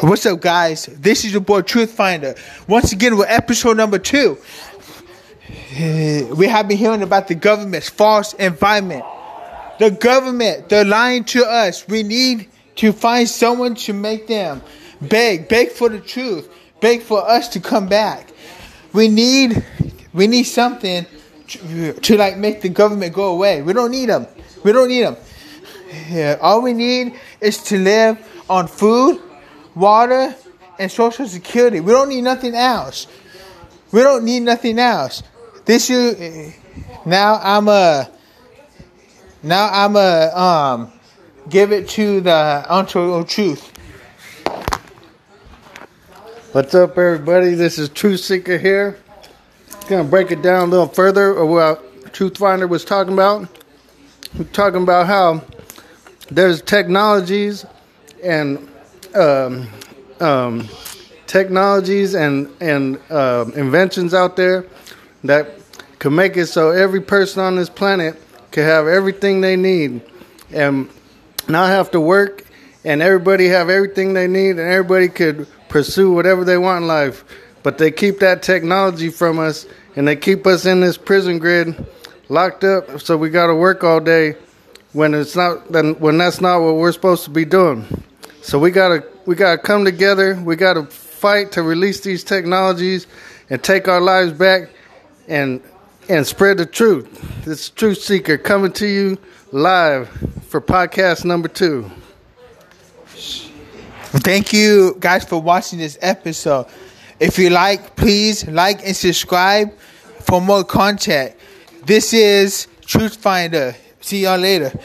What's up, guys? This is your boy Truth Finder. Once again, with episode number two. We have been hearing about the government's false environment. The government, they're lying to us. We need to find someone to make them beg, beg for the truth, beg for us to come back. We need, we need something to, to like make the government go away. We don't need them. We don't need them. Yeah, all we need is to live on food, water, and social security. We don't need nothing else. We don't need nothing else. This you now I'm a now I'm a um give it to the untold truth. What's up, everybody? This is Truth Seeker here. Gonna break it down a little further of what Truth Finder was talking about. We're talking about how there's technologies and um, um, technologies and and uh, inventions out there that can make it so every person on this planet can have everything they need and not have to work and everybody have everything they need and everybody could pursue whatever they want in life. But they keep that technology from us and they keep us in this prison grid locked up so we got to work all day when it's not then when that's not what we're supposed to be doing so we got to we got to come together we got to fight to release these technologies and take our lives back and and spread the truth this truth seeker coming to you live for podcast number 2 Thank you guys for watching this episode. If you like, please like and subscribe for more content. This is Truth Finder. See y'all later.